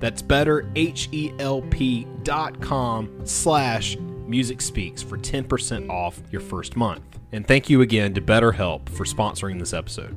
That's better, H-E-L-P slash music speaks for 10% off your first month. And thank you again to BetterHelp for sponsoring this episode.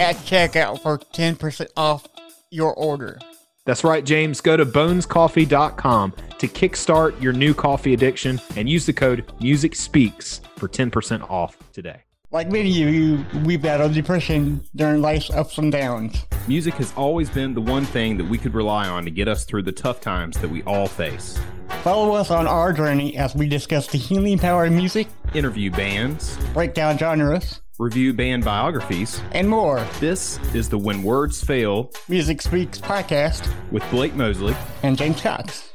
at checkout for 10% off your order. That's right, James. Go to bonescoffee.com to kickstart your new coffee addiction and use the code MusicSpeaks for 10% off today. Like many of you, we battled depression during life's ups and downs. Music has always been the one thing that we could rely on to get us through the tough times that we all face. Follow us on our journey as we discuss the healing power of music, Interview bands, break down genres, review band biographies. and more. This is the When Words Fail Music Speaks podcast with Blake Mosley. and James Cox.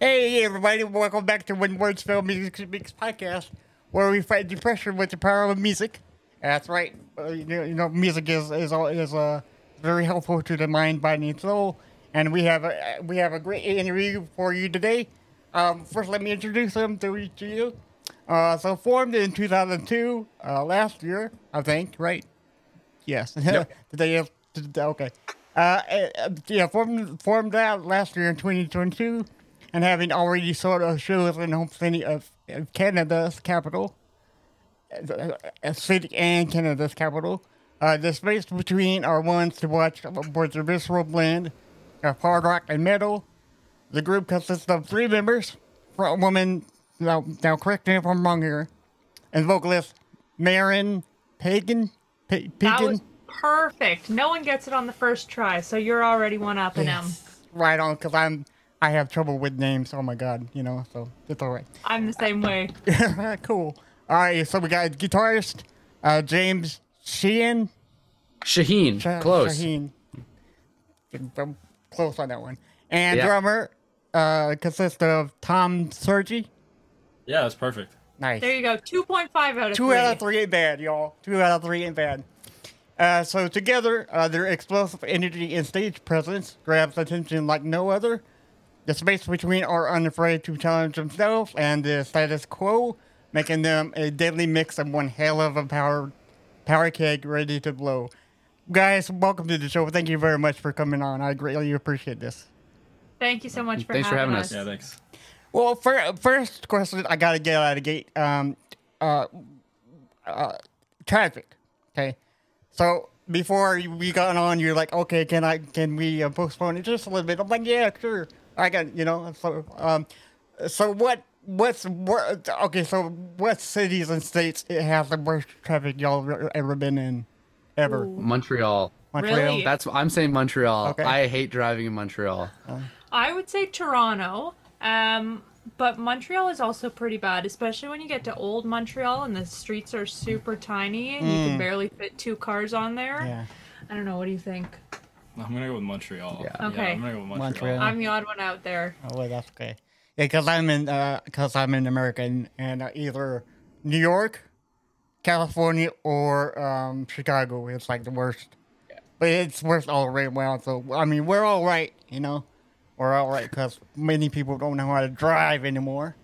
Hey, everybody, welcome back to When Words Fail Music Speaks podcast, where we fight depression with the power of music. That's right. Uh, you, know, you know, music is is all- is uh, very helpful to the mind, body, and soul. And we have a we have a great interview for you today. Um, first, let me introduce them to, to you. Uh, so formed in 2002, uh, last year, I think, right? Yes. Today is today- okay. Uh, uh, yeah, formed formed out last year in 2022, and having already sold out shows in the home city of, of Canada's capital, uh, uh, city and Canada's capital. Uh, the space between are ones to watch was a visceral blend of hard rock and metal. The group consists of three members, a woman, now, now correct me if I'm wrong here, and vocalist Marin Pagan. Pa- That was perfect. No one gets it on the first try, so you're already one up in them. right on, because I'm I have trouble with names. Oh my god, you know, so it's all right. I'm the same way. cool. All right, so we got guitarist uh, James Sheehan. Shaheen, Sha- close. Shaheen. I'm close on that one. And Yeah. drummer uh, consists of Tom Sergi. Yeah, that's perfect. Nice. There you go. 2.5 out of Two 3. out of three ain't bad, y'all. Two out of three ain't bad. Uh, so together, uh, their explosive energy and stage presence grabs attention like no other. The space between are unafraid to challenge themselves and the status quo, making them a deadly mix of one hell of a power, power keg ready to blow. Guys, welcome to the show. Thank you very much for coming on. I greatly appreciate this. Thank you so much for, Thanks for having, having us. us. Yeah, thanks. Well, fir- first question I gotta get out of the gate. Um, uh, uh, traffic. Okay, so before we got on, you're like, okay, can I can we uh, postpone it just a little bit? I'm like, yeah, sure. I got you know. So um, so what? What's what? Okay, so what cities and states it has the worst traffic y'all ever- ever been in, ever? Montreal. Montreal. Really? That's I'm saying Montreal. Okay. I hate driving in Montreal. I would say Toronto. Um, but Montreal is also pretty bad, especially when you get to old Montreal and the streets are super tiny and you can barely fit two cars on there. Yeah. I don't know. What do you think? I'm gonna go with Montreal. Yeah. Okay. I'm gonna go with Montreal. Montreal. I'm the odd one out there. Oh, wait, that's okay. Yeah, because I'm in, because I'm in America and, and uh, either New York, California, or um, Chicago is like the worst. Yeah. But it's worse all right well. So I mean, we're all right, you know. We're all right because many people don't know how to drive anymore.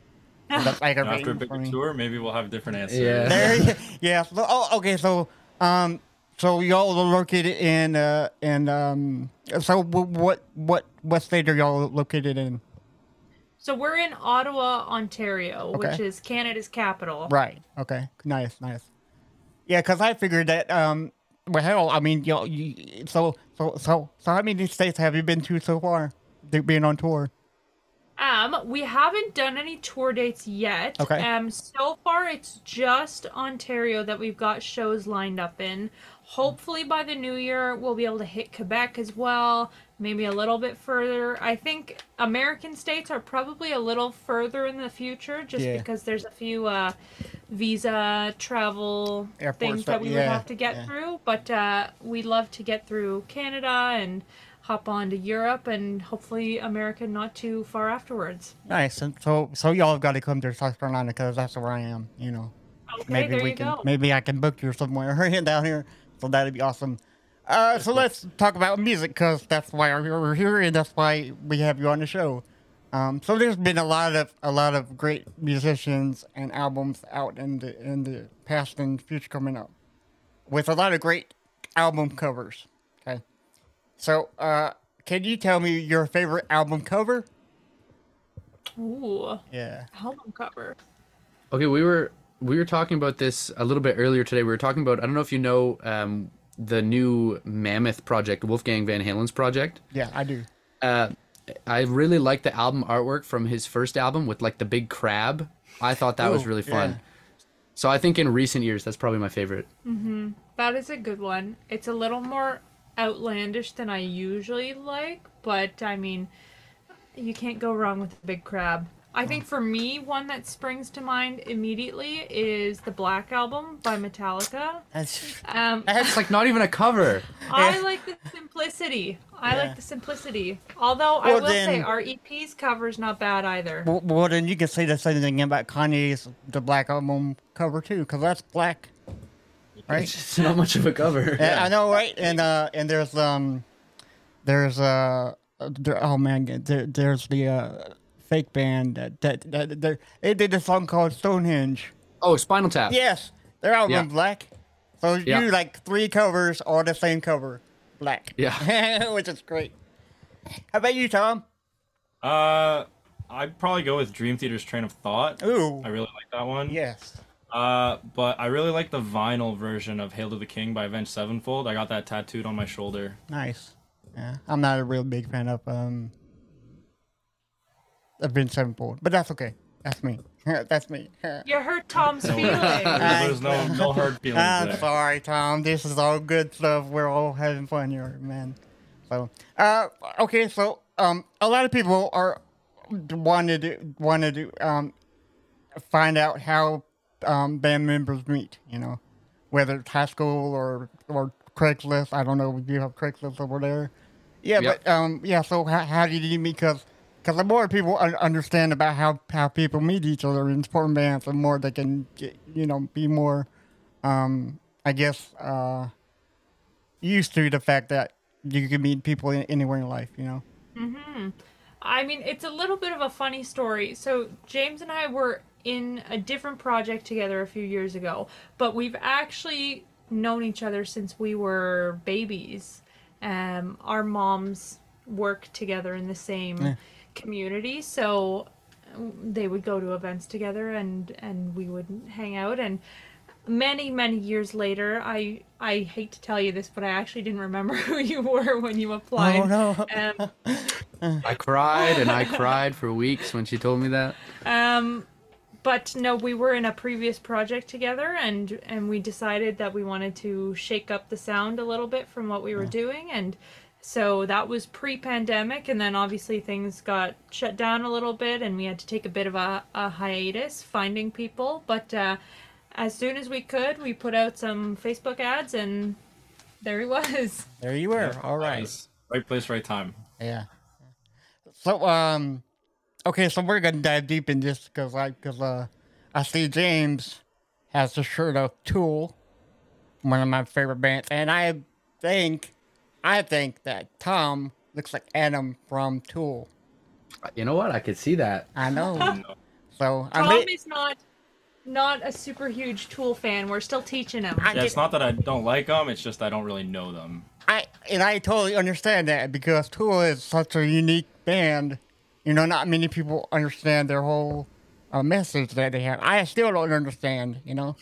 So that's After a aggravating bigger for me. tour, maybe we'll have different answers. Yeah. There, yeah. So, oh, okay. So, um, so y'all are located in, uh, in, um, so wh- what, what, what state are y'all located in? So we're in Ottawa, Ontario, which is Canada's capital. Right. Okay. Nice. Nice. Yeah, because I figured that. Um. Well, hell, I mean, you, you so so so so how many states have you been to so far? Being on tour. Um, we haven't done any tour dates yet. Okay. Um, so far it's just Ontario that we've got shows lined up in. Hopefully by the new year we'll be able to hit Quebec as well, maybe a little bit further. I think American states are probably a little further in the future just Yeah. because there's a few uh visa travel Airport things stuff, that we would have to get yeah. through, but uh we'd love to get through Canada and hop on to Europe and hopefully America not too far afterwards. Nice. And so so y'all have got to come to South Carolina because that's where I am. You know. Okay, maybe there we you can go. maybe I can book you somewhere down here. So that'd be awesome. Uh, so let's talk about music because that's why we're here and that's why we have you on the show. Um, so there's been a lot of a lot of great musicians and albums out in the in the past and future coming up, with a lot of great album covers. Okay, so uh, can you tell me your favorite album cover? Ooh, Yeah. album cover. Okay, we were we were talking about this a little bit earlier today. We were talking about I don't know if you know um, the new Mammoth project, Wolfgang Van Halen's project. Yeah, I do. Uh, I really like the album artwork from his first album with like the big crab. I thought that was really fun. yeah. So I think in recent years that's probably my favorite. Mm-hmm. That is a good one. It's a little more outlandish than I usually like, but I mean, you can't go wrong with the big crab. I think for me, one that springs to mind immediately is the Black Album by Metallica. That's Um, It's like not even a cover. I like the simplicity. I Yeah. like the simplicity. Although I Well, will say then- our EP's cover's not bad either. Well, well, then you can say the same thing about Kanye's the Black Album cover too, because that's black, right? It's not much of a cover. Yeah, I know, right? And uh, and there's um, there's uh, there, oh man, there, there's the uh, fake band that that, that, that they did a song called Stonehenge. Oh, Spinal Tap. Yes, they're all Yeah. in black. So Yeah. you like three covers, all the same cover, black. Yeah. which is great. How about you, Tom? Uh, I'd probably go with Dream Theater's Train of Thought. Ooh, I really like that one. yes. Uh, but I really like the vinyl version of Hail to the King by Avenged Sevenfold. I got that tattooed on my shoulder. Nice. Yeah, I'm not a real big fan of um Avenged Sevenfold, but that's okay. That's me. that's me. You hurt Tom's feelings. There's no no hard feelings I'm there. sorry, Tom. This is all good stuff. We're all having fun here, man. So, uh, okay. So, um, a lot of people are wanted wanted to um find out how um band members meet. You know, whether it's high school or or Craigslist. I don't know if you have Craigslist over there. Yeah, Yep. but um, yeah. So how, how did you meet? Because because the more people understand about how how people meet each other in sporting bands, the more they can get, you know be more, um, I guess, uh, used to the fact that you can meet people in, anywhere in life. You know. Hmm. I mean, it's a little bit of a funny story. So, James and I were in a different project together a few years ago, but we've actually known each other since we were babies. Um, our moms work together in the same community, so um, they would go to events together and and we would hang out and many many years later i i hate to tell you this but i actually didn't remember who you were when you applied Oh, no. um, I cried and I cried for weeks when she told me that. Um, but no, we were in a previous project together, and and we decided that we wanted to shake up the sound a little bit from what we were doing, and So that was pre-pandemic, and then obviously things got shut down a little bit, and we had to take a bit of a, a hiatus finding people. But uh, as soon as we could, we put out some Facebook ads, and there he was. There you were. All right. Nice. Right place, right time. Yeah. So um, okay, so we're gonna dive deep in this because I because uh, I see James has the shirt of Tool, one of my favorite bands, and I think I think that Tom looks like Adam from Tool. You know what? I could see that. I know. No. so I Tom is not not a super huge Tool fan. We're still teaching him. I Yeah, it's not that I don't like them. It's just I don't really know them. I and I totally understand that because Tool is such a unique band. You know, not many people understand their whole uh, message that they have. I still don't understand. You know,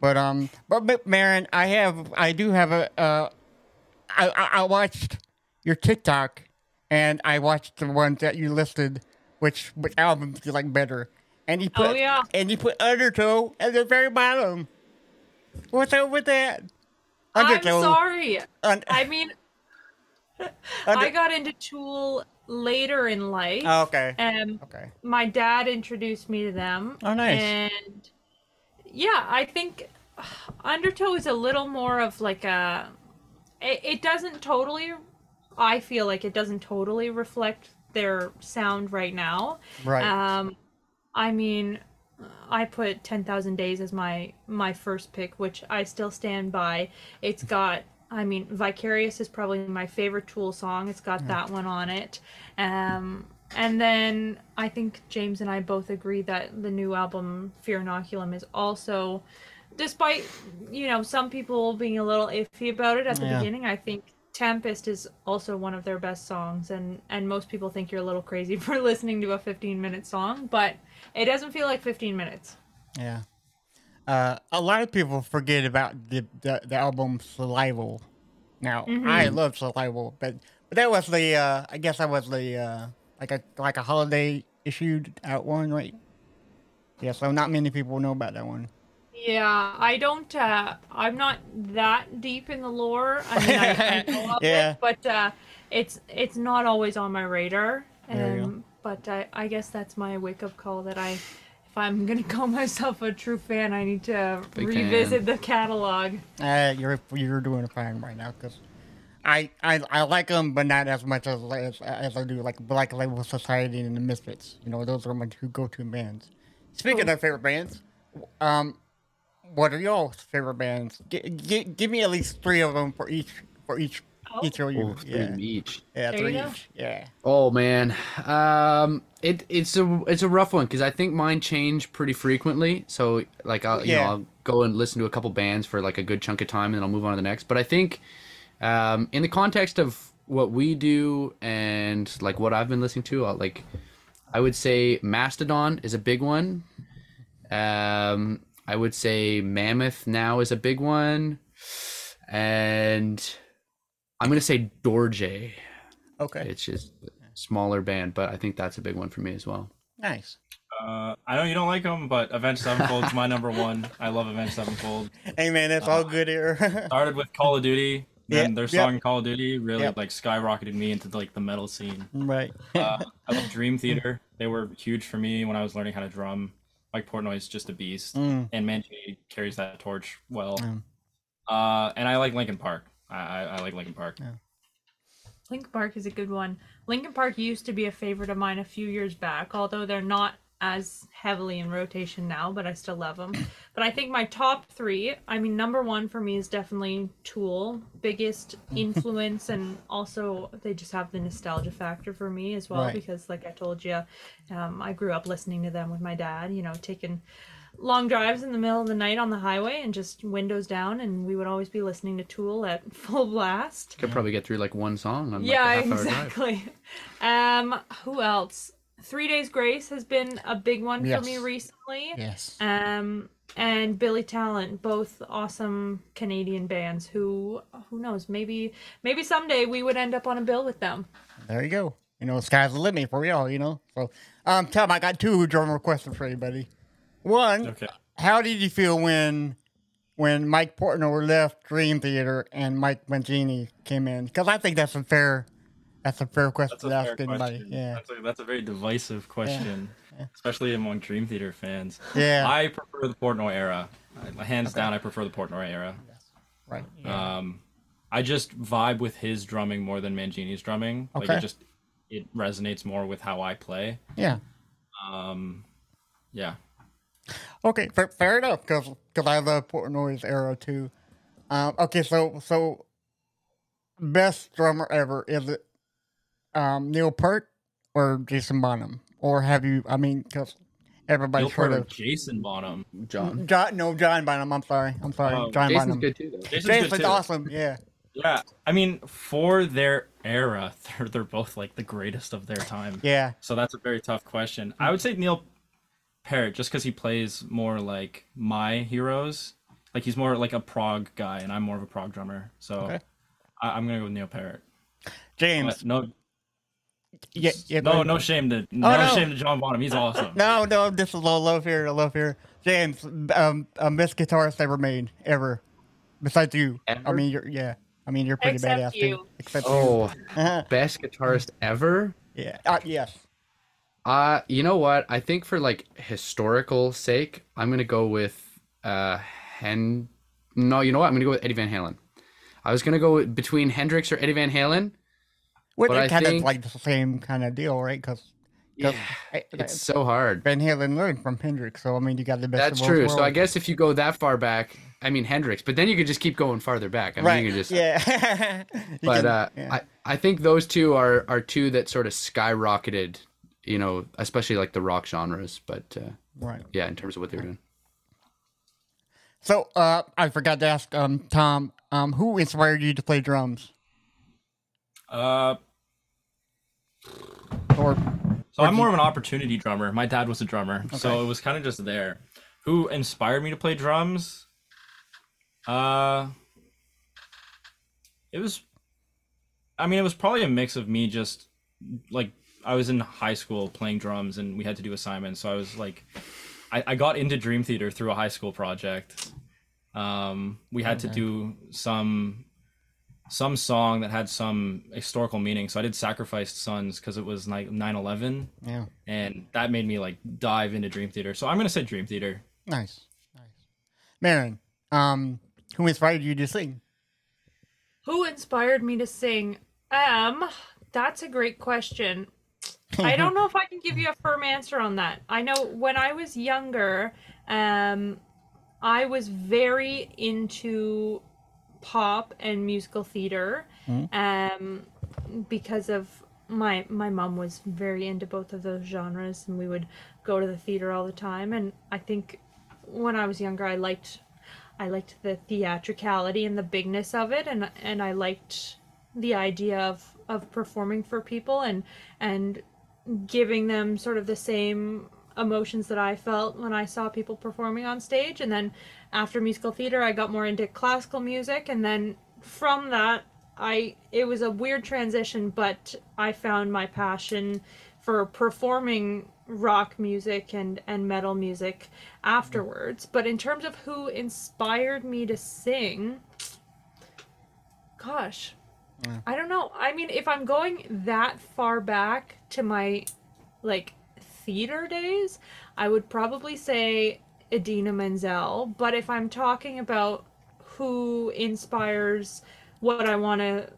but um, but, but Marin, I have, I do have a, uh, I, I I watched your TikTok, and I watched the ones that you listed, which which albums you like better, and you put, Oh, yeah. and you put Undertow at the very bottom. What's up with that? I'm Undertow. sorry. Un- I mean, Under- I got into Tool later in life. Oh, okay. Um, Okay. my dad introduced me to them. Oh, nice. And yeah, I think Undertow is a little more of like a. It, it doesn't totally. I feel like it doesn't totally reflect their sound right now. Right. Um, I mean, I put Ten Thousand Days as my my first pick, which I still stand by. It's got. I mean, Vicarious is probably my favorite Tool song. It's got that one on it. Um, and then I think James and I both agree that the new album Fear Inoculum is also, despite you know some people being a little iffy about it at the Yeah. beginning, I think Tempest is also one of their best songs, and and most people think you're a little crazy for listening to a 15 minute song, but it doesn't feel like 15 minutes. Yeah. Uh, a lot of people forget about the the, the album Salival. Now I love Salival, but but that was the uh, I guess that was the uh, like a like a holiday issued out one, right? Yeah, so not many people know about that one. Yeah, I don't. Uh, I'm not that deep in the lore. I mean, I, I know of Yeah. it, but uh, it's it's not always on my radar. There you go. Um, but I, I guess that's my wake up call that I, if I'm gonna call myself a true fan, I need to Big revisit fan. the catalog. Uh, you're you're doing fine right now because I, I I like them, but not as much as as, as I do like Black Label Society and the Misfits. You know, those are my two go-to bands. Speaking of favorite bands, um, what are y'all's favorite bands? G- g- give me at least three of them for each for each Oh. each of you. Oh, three yeah, each. yeah, There three each. Yeah. Oh man, um, it it's a it's a rough one because I think mine change pretty frequently. So like I'll you Yeah. know I'll go and listen to a couple bands for like a good chunk of time and then I'll move on to the next. But I think um, in the context of what we do and like what I've been listening to, I'll, like I would say Mastodon is a big one. Um, I would say Mammoth now is a big one, and I'm gonna say Dorje. Okay. It's just a smaller band, but I think that's a big one for me as well. Nice. Uh, I know you don't like them, but Avenged Sevenfold's my number one. I love Avenged Sevenfold. Hey man, it's all good here. Started with Call of Duty. Then Yeah, their yep. song Call of Duty really Yep. like skyrocketed me into like the metal scene. right. Uh, I love Dream Theater. They were huge for me when I was learning how to drum. Mike Portnoy's just a beast, Mm. and Mangini carries that torch well. Mm. Uh, and I like Linkin Park. I, I, I like Linkin Park. Yeah. Linkin Park is a good one. Linkin Park used to be a favorite of mine a few years back, although they're not as heavily in rotation now, but I still love them. But I think my top three, I mean, number one for me is definitely Tool, biggest influence, and also they just have the nostalgia factor for me as well, Right. because like I told you, um, I grew up listening to them with my dad, you know, taking long drives in the middle of the night on the highway and just windows down, and we would always be listening to Tool at full blast. Could probably get through like one song on like Yeah, a half hour drive. exactly. Um, who else? Three Days Grace has been a big one for me recently. Yes. Um, and Billy Talent, both awesome Canadian bands. Who who knows? Maybe maybe someday we would end up on a bill with them. There you go. You know, sky's the limit for y'all, you know. So, um, Tom, I got two drum requests for you, buddy. One, Okay. how did you feel when when Mike Portnoy left Dream Theater and Mike Mangini came in? Because I think that's a fair that's a fair question That's to ask anybody. question. Yeah. That's a, that's a very divisive question, especially among Dream Theater fans. Yeah. I prefer the Portnoy era. Hands down, I prefer the Portnoy era. Yes. right. Um, I just vibe with his drumming more than Mangini's drumming. Like Okay. it just it resonates more with how I play. Yeah. Um, yeah. Okay, fair, fair enough. Because because I love Portnoy's era too. Um, okay, so so best drummer ever is it um, Neil Peart or Jason Bonham, or have you? I mean, because everybody's Neil heard Peart of Jason Bonham. John. John. No, John Bonham. I'm sorry. I'm sorry. Oh, John Jason's Bonham. good too, though. Jason's good too. awesome. Yeah. Yeah, I mean, for their era, they're they're both like the greatest of their time. Yeah. So that's a very tough question. I would say Neil Peart, just because he plays more like my heroes. Like he's more like a prog guy, and I'm more of a prog drummer. So Okay. I, I'm gonna go with Neil Peart. James. But no, Yeah. yeah no, ahead. no shame to no, no. shame to John Bonham. He's awesome. No, no, this is a love here, a love here. James, um, um, best guitarist ever made, ever. Besides you. I mean, you're, yeah. I mean, you're pretty Except badass you. too. Except Oh, you. best guitarist ever. yeah. Uh, yes. Uh, you know what? I think for like historical sake, I'm gonna go with uh Hen. No, you know what? I'm gonna go with Eddie Van Halen. I was gonna go between Hendrix or Eddie Van Halen. Well, I kind of think- like the same kind of deal, right? Because Yeah, it's so hard. Van Halen learned from Hendrix, so I mean, you got the best. That's of both true. So I guess if you go that far back, I mean Hendrix, but then you could just keep going farther back. I mean, right? you could just. Yeah. But can- uh, yeah. I I think those two are are two that sort of skyrocketed, you know, especially like the rock genres. But uh, right. yeah, in terms of what they're doing. So uh, I forgot to ask um, Tom, um, who inspired you to play drums? Uh, Or so I'm more of an opportunity drummer. My dad was a drummer, so it was kind of just there. Who inspired me to play drums? Uh, it was. I mean, it was probably a mix of me just like I was in high school playing drums, and we had to do assignments. So I was like, I, I got into Dream Theater through a high school project. Um, we had to do some some song that had some historical meaning. So I did Sacrificed Sons because it was like 9/11, yeah, and that made me like dive into Dream Theater. So I'm gonna say Dream Theater. nice, nice. Marin, um, who inspired you to sing? Who inspired me to sing? Um, that's a great question. I don't know if I can give you a firm answer on that. I know when I was younger, um, I was very into pop and musical theater, um, because of my my mom was very into both of those genres, and we would go to the theater all the time. And I think when I was younger, I liked I liked the theatricality and the bigness of it, and and I liked the idea of of performing for people and and giving them sort of the same emotions that I felt when I saw people performing on stage. And then after musical theater, I got more into classical music, and then from that, I it was a weird transition, but I found my passion for performing rock music and and metal music afterwards. But in terms of who inspired me to sing, gosh, I don't know. I mean, if I'm going that far back to my like theater days, I would probably say Idina Menzel. But if I'm talking about who inspires what I want to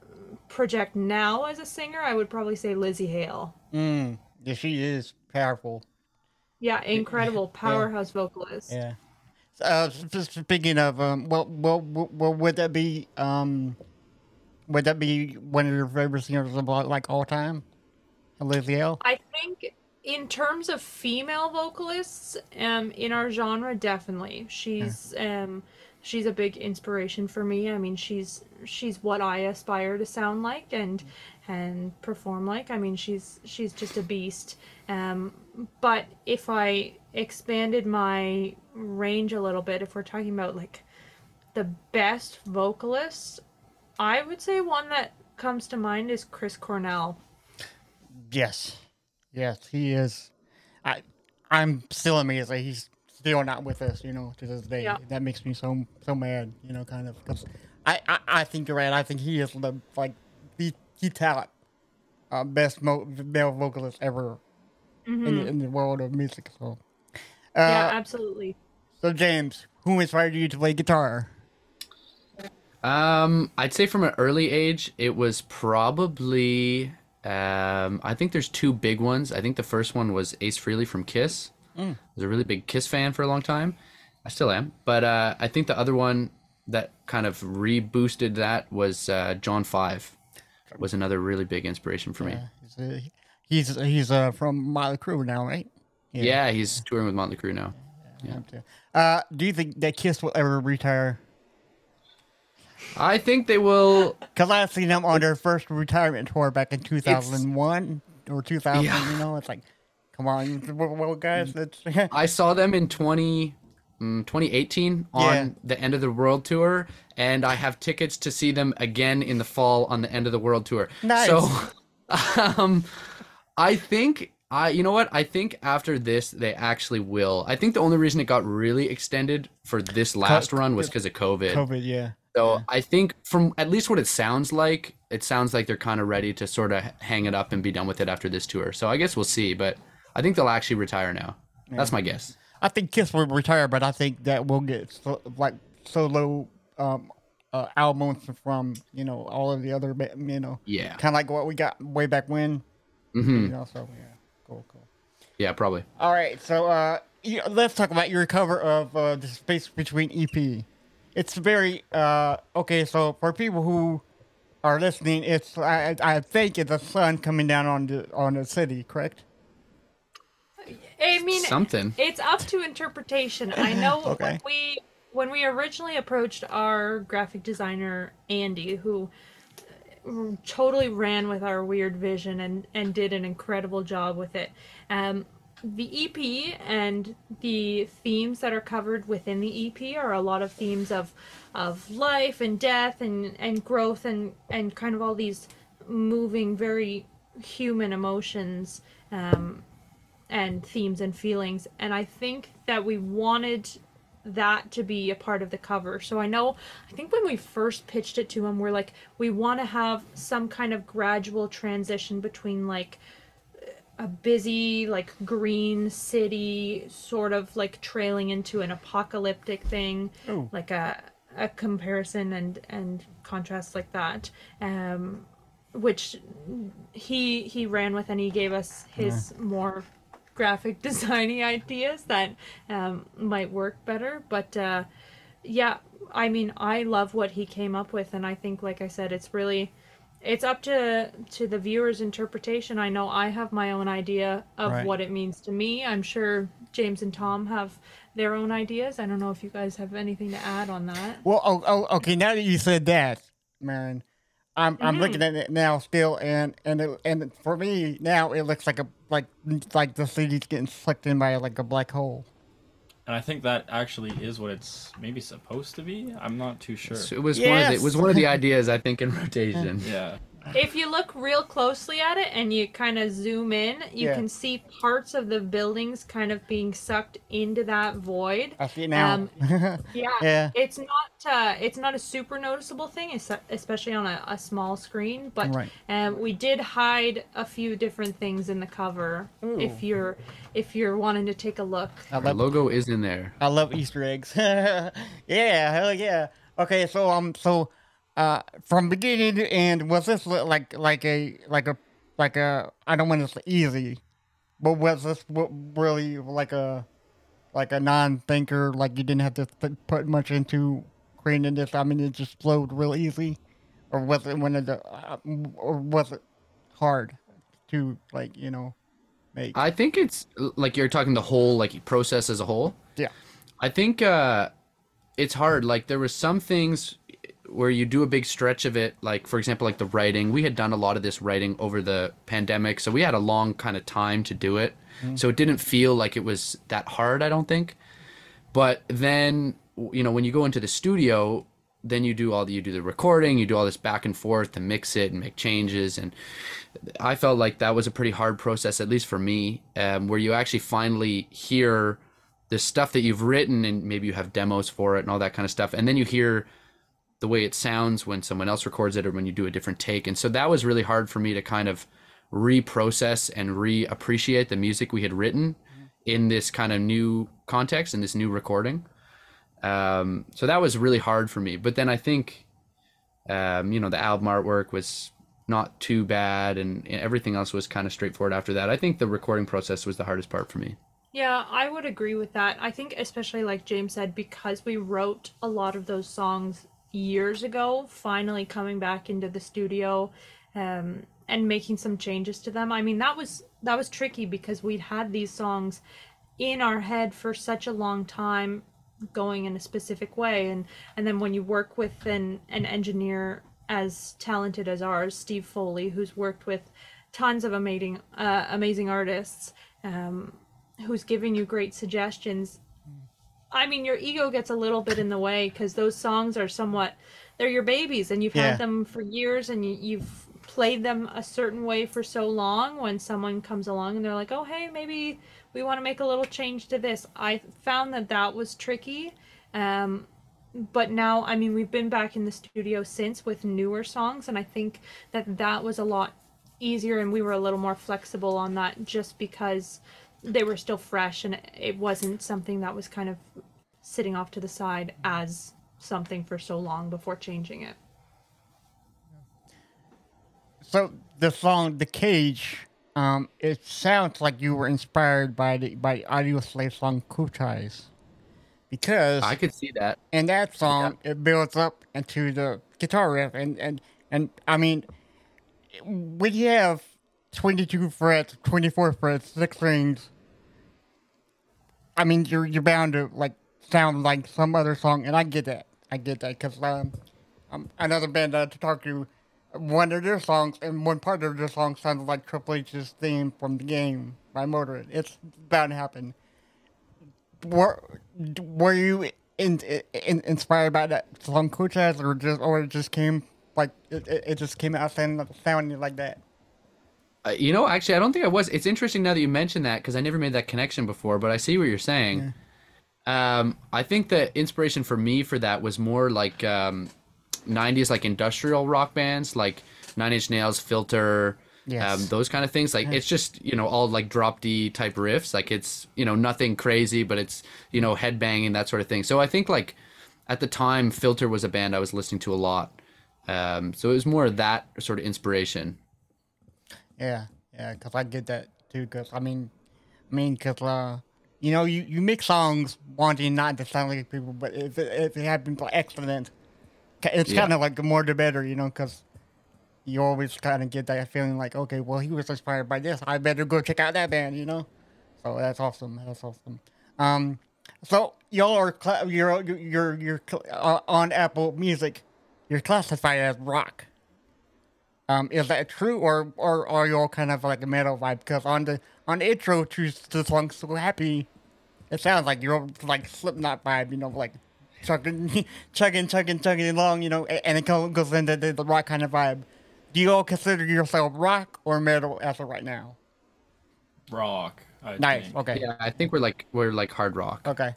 project now as a singer, I would probably say Lzzy Hale. Mm, yeah, she is powerful. Yeah, incredible powerhouse vocalist. Yeah. Uh, speaking of, um, well, well, well, well, would that be, um, would that be one of your favorite singers of all, like all time, Lzzy Hale? I think in terms of female vocalists, um, in our genre, definitely she's um, she's a big inspiration for me. I mean, she's she's what I aspire to sound like and and perform like. I mean, she's she's just a beast. Um, but if I expanded my range a little bit, if we're talking about like the best vocalist, I would say one that comes to mind is Chris Cornell. Yes, yes, he is. I, I'm still amazed that he's still not with us, you know, to this day. Yeah. That makes me so so mad, you know, kind of because I, I I think you're right. I think he is the like the key talent, uh, best mo- male vocalist ever in, in the world of music. So, uh, yeah, absolutely. so James, who inspired you to play guitar? Um, I'd say from an early age, it was probably. Um, I think there's two big ones. I think the first one was Ace Frehley from Kiss. I was a really big Kiss fan for a long time. I still am. But uh, I think the other one that kind of reboosted that was uh, John Five. Was another really big inspiration for me. He's he's, he's uh, from Motley Crue now, right? Yeah, he's touring with Motley Crue now. Too. Uh, do you think that Kiss will ever retire? I think they will. Because I've seen them on their first retirement tour back in 2001 or 2000. Yeah. You know, it's like, come on, well, guys, it's I saw them in 20, mm, 2018 on Yeah. the End of the World tour, and I have tickets to see them again in the fall on the End of the World tour. Nice. So, um, I think I, you know what? I think after this they actually will. I think the only reason it got really extended for this last run was because of COVID. COVID, yeah. So I think from at least what it sounds like, it sounds like they're kind of ready to sort of hang it up and be done with it after this tour. So I guess we'll see, but I think they'll actually retire now. That's my guess. I think Kiss will retire, but I think that we'll get so, like solo um, uh, albums from you know all of the other ba- you know Yeah. kind of like what we got way back when. hmm You know, so yeah, cool, cool. Yeah, probably. All right, so uh, let's talk about your cover of uh, the Space Between EP. It's very uh, okay. So for people who are listening, it's I, I think it's a sun coming down on the on the city, correct? I mean, Something. it's up to interpretation. I know Okay. when we when we originally approached our graphic designer Andy, who uh, totally ran with our weird vision and and did an incredible job with it. Um, the EP and the themes that are covered within the EP are a lot of themes of of life and death and and growth and and kind of all these moving very human emotions um, and themes and feelings. And i think that we wanted that to be a part of the cover. So i know i think when we first pitched it to him we're like we want to have some kind of gradual transition between like a busy like green city sort of like trailing into an apocalyptic thing Ooh. like a a comparison and and contrast like that um which he he ran with and he gave us his more graphic designy ideas that um, might work better but uh yeah i mean i love what he came up with and i think like i said it's really it's up to to the viewer's interpretation i know i have my own idea of Right. what it means to me i'm sure james and tom have their own ideas i don't know if you guys have anything to add on that Well, oh, oh, okay. Now that you said that, Marin, I'm I'm looking mm-hmm. at it now still, and and it, and for me now it looks like a like like the city's getting sucked in by like a black hole. And I think that actually is what it's maybe supposed to be. I'm not too sure. So it was one of the, it was one of the ideas I think in rotation. Yeah. If you look real closely at it and you kind of zoom in you Yeah. can see parts of the buildings kind of being sucked into that void I see now. Um, yeah, Yeah. it's not uh, it's not a super noticeable thing especially on a, a small screen but Right. um, we did hide a few different things in the cover if you're if you're wanting to take a look I Our love logo is in there. I love Easter eggs. yeah, hell yeah. Okay, so um, so uh, from beginning to end, was this like like a like a like a I don't want to say easy, but was this really like a like a non-thinker? Like you didn't have to put much into creating this. I mean, it just flowed real easy, or was it one of the, uh, or was it hard to like you know make? I think it's like you're talking the whole like process as a whole. yeah. I think uh, it's hard. Like there was some things where you do a big stretch of it. Like for example, like the writing. We had done a lot of this writing over the pandemic, so we had a long kind of time to do it. So it didn't feel like it was that hard. I don't think. But then you know when you go into the studio, then you do all the you do the recording, you do all this back and forth to mix it and make changes and. I felt like that was a pretty hard process, at least for me, um, where you actually finally hear the stuff that you've written and maybe you have demos for it and all that kind of stuff and then you hear the way it sounds when someone else records it or when you do a different take. And so that was really hard for me to kind of reprocess and reappreciate the music we had written in this kind of new context in this new recording. Um, so that was really hard for me. But then i think um, you know the album artwork was not too bad and everything else was kind of straightforward after that. I think the recording process was the hardest part for me. Yeah, I would agree with that. I think, especially like James said, because we wrote a lot of those songs years ago, finally coming back into the studio um, and making some changes to them. I mean, that was that was tricky because we'd had these songs in our head for such a long time, going in a specific way, and and then when you work with an an engineer as talented as ours, Steve Foley, who's worked with tons of amazing uh, amazing artists. Um, who's giving you great suggestions i mean your ego gets a little bit in the way because those songs are somewhat they're your babies and you've Yeah. had them for years and you, you've played them a certain way for so long when someone comes along and they're like oh hey maybe we want to make a little change to this i found that that was tricky um, but now i mean we've been back in the studio since with newer songs and i think that that was a lot easier and we were a little more flexible on that just because they were still fresh and it wasn't something that was kind of sitting off to the side as something for so long before changing it. So the song "The Cage," um, it sounds like you were inspired by the by Audioslave song "Cochise," because i could see that. And that song it builds up into the guitar riff, and and and I mean, when you have twenty-two frets, twenty-four frets, six strings, I mean, you're you're bound to like sound like some other song, and I get that. I get that because um, um, another band that I talked to, talk to one of their songs and one part of their song sounded like Triple H's theme from the game by Motorhead. It's bound to happen. Were were you in, in, inspired by that song Cochise or just or it just came like it, it, it just came out sounding sounding like that? Uh, you know, actually, I don't think I was. It's interesting now that you mention that because I never made that connection before, but I see what you're saying. Um, I think the inspiration for me for that was more like um, 90s, like industrial rock bands, like Nine Inch Nails, Filter, Yes. um, those kind of things. Like it's just you know all like drop D type riffs. Like it's you know nothing crazy, but it's you know headbanging that sort of thing. So I think like at the time, Filter was a band I was listening to a lot. Um, so it was more of that sort of inspiration. Yeah, yeah, because I get that too. Because I mean, I mean, because uh, you know, you, you make songs wanting not to sound like people, but if it, if it happens by accident, it's Yeah. kind of like the more the better, you know, because you always kind of get that feeling like, okay, well, he was inspired by this, I better go check out that band, you know. So that's awesome. That's awesome. Um, so y'all are cla- you're you're you're, you're cl- uh, on Apple Music. You're classified as rock. Um, is that true, or or are you all kind of like a metal vibe? Because on the on the intro to the song "So Happy," it sounds like you're like Slipknot vibe, you know, like chugging, chugging, chugging, chugging along, you know, and it goes into the, the rock kind of vibe. Do you all consider yourself rock or metal as of right now? Rock. I Nice. think. Okay. Yeah, I think we're like we're like hard rock. Okay.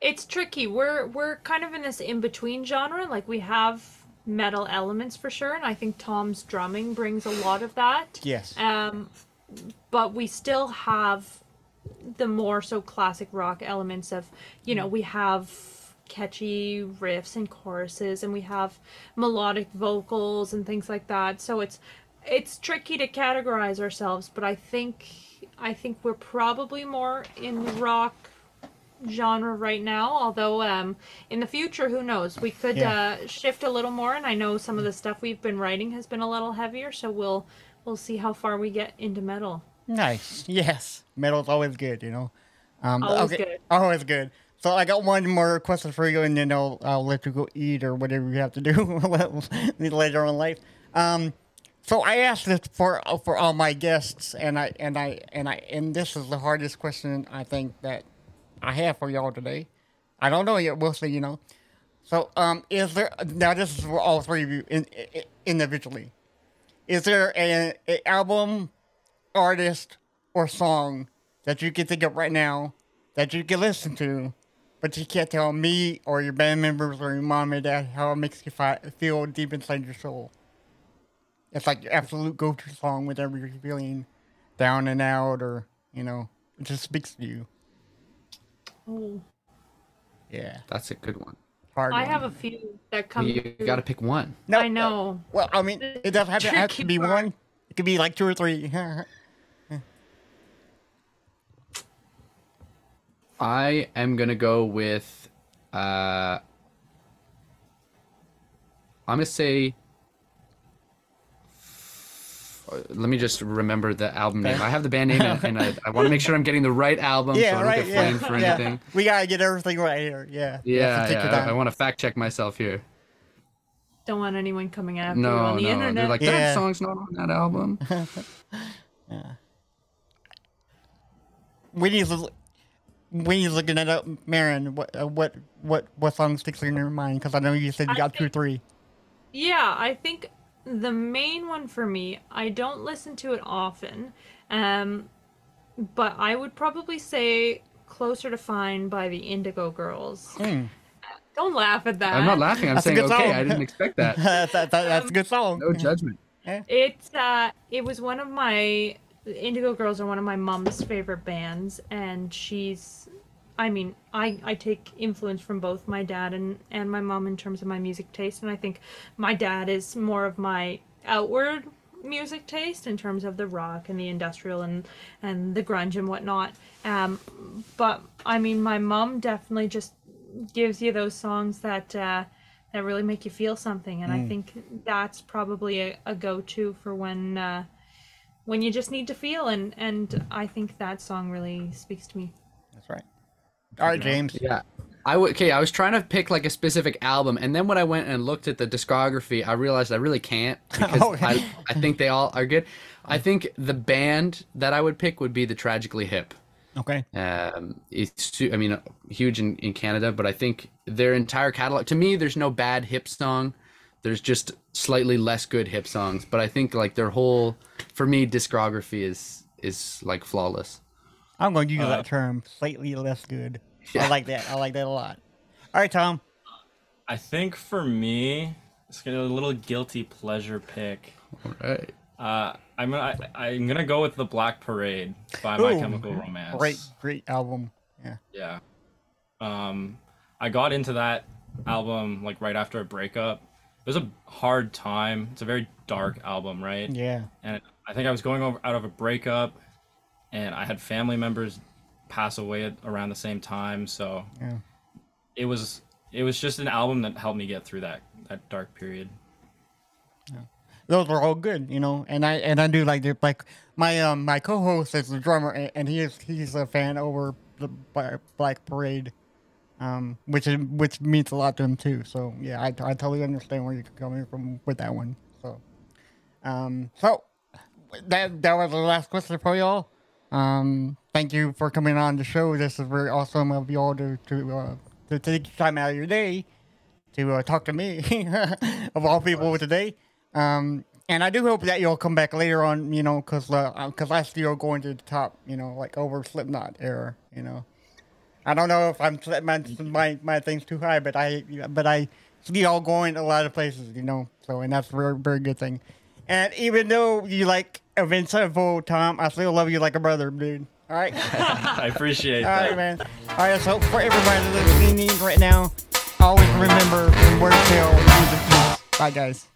It's tricky. We're we're kind of in this in between genre. Like we have metal elements for sure, and I think Tom's drumming brings a lot of that. Yes. Um, but we still have the more so classic rock elements of, you know, we have catchy riffs and choruses, and we have melodic vocals and things like that. So it's it's tricky to categorize ourselves, but I think I think we're probably more in rock genre right now although um in the future who knows we could Yeah. uh shift a little more and i know some of the stuff we've been writing has been a little heavier so we'll we'll see how far we get into metal Nice. Yes. Metal's always good, you know. Um, Always good. Always good. So I got one more question for you, and then I'll, I'll let you go eat or whatever you have to do later on in life. Um, so I asked this for for all my guests, and I and I and I and this is the hardest question I think that I have for y'all today. I don't know yet. We'll see. You know. So um, is there now? This is for all three of you in, in, individually. Is there an album artist or song that you can think of right now that you can listen to, but you can't tell me or your band members or your mom and dad how it makes you fi- feel deep inside your soul. It's like your absolute go-to song whenever you're feeling down and out, or you know, it just speaks to you. Oh, Yeah, That's a good one. hard. I one. have a few that come. You got to pick one. No, I know. Well, I mean, it doesn't have to, have to be part. one. It could be like two or three. I am gonna go with. Uh, I'm gonna say. Uh, Let me just remember the album name. I have the band name, and, and I, I want to make sure I'm getting the right album, so I don't right. get Yeah, flamed for yeah. anything. We gotta get everything right here. Yeah. Yeah, to take your yeah. I. I want to fact check myself here. Don't want anyone coming after you No, on the no, internet. they're like Yeah. that song's not on that album. when he's when he's looking it up, Marin, what uh, what what what song sticks in your mind? Because I know you said you I got two, think- three. Yeah, I think the main one for me, I don't listen to it often, um, but I would probably say Closer to Fine by the Indigo Girls. Don't laugh at that. I'm not laughing. I'm That's saying okay. song. I didn't expect that. that, that, that's a good song. No judgment. It's uh it was one of my Indigo Girls are one of my mom's favorite bands and she's I mean, I I take influence from both my dad and and my mom in terms of my music taste and I think my dad is more of my outward music taste in terms of the rock and the industrial and and the grunge and whatnot. Um but I mean my mom definitely just gives you those songs that uh that really make you feel something and i think that's probably a, a go-to for when uh when you just need to feel and and i think that song really speaks to me. All right, James. Yeah. I w- okay, I was trying to pick like a specific album, and then when I went and looked at the discography, I realized I really can't because Okay. I, I think they all are good. I think the band that I would pick would be the Tragically Hip. Okay. Um, it's su- I mean, huge in, in Canada, but I think their entire catalog. To me, there's no bad hip song. There's just slightly less good hip songs, but I think like their whole, for me, discography is is like flawless. I'm going to use Uh, that term. Slightly less good. I like that. I like that a lot. All right, Tom. I think for me, it's gonna be a little guilty pleasure pick. All right. Uh, I'm gonna I, I'm gonna go with the Black Parade by My Chemical Romance. Great, great album. Yeah. Yeah. Um, I got into that album like right after a breakup. It was a hard time. It's a very dark album, right? Yeah. And I think I was going over out of a breakup, and I had family members pass away at, around the same time. So Yeah. it was it was just an album that helped me get through that that dark period. Yeah. those were all good, you know. And I and I do like the like my um my co-host is the drummer, and, and he is he's a fan over the Black Parade, um, which is which means a lot to him too. So yeah, I, I totally understand where you're coming from with that one. So, um, so that that was the last question for y'all. Um, thank you for coming on the show. This is very awesome of y'all to to uh, to take time out of your day to uh, talk to me of all people today. Um, and I do hope that you'll come back later on, you know, because because I still going to the top, you know, like over Slipknot era, you know. I don't know if I'm setting my my, my things too high, but I but I see y'all going a lot of places, you know. So and that's a very very good thing. And even though you like Sevenfold, Tom, I still love you like a brother, dude. All right. I appreciate All that. right, man. All right, so for everybody that's listening right now, always remember word tell music. Bye, guys.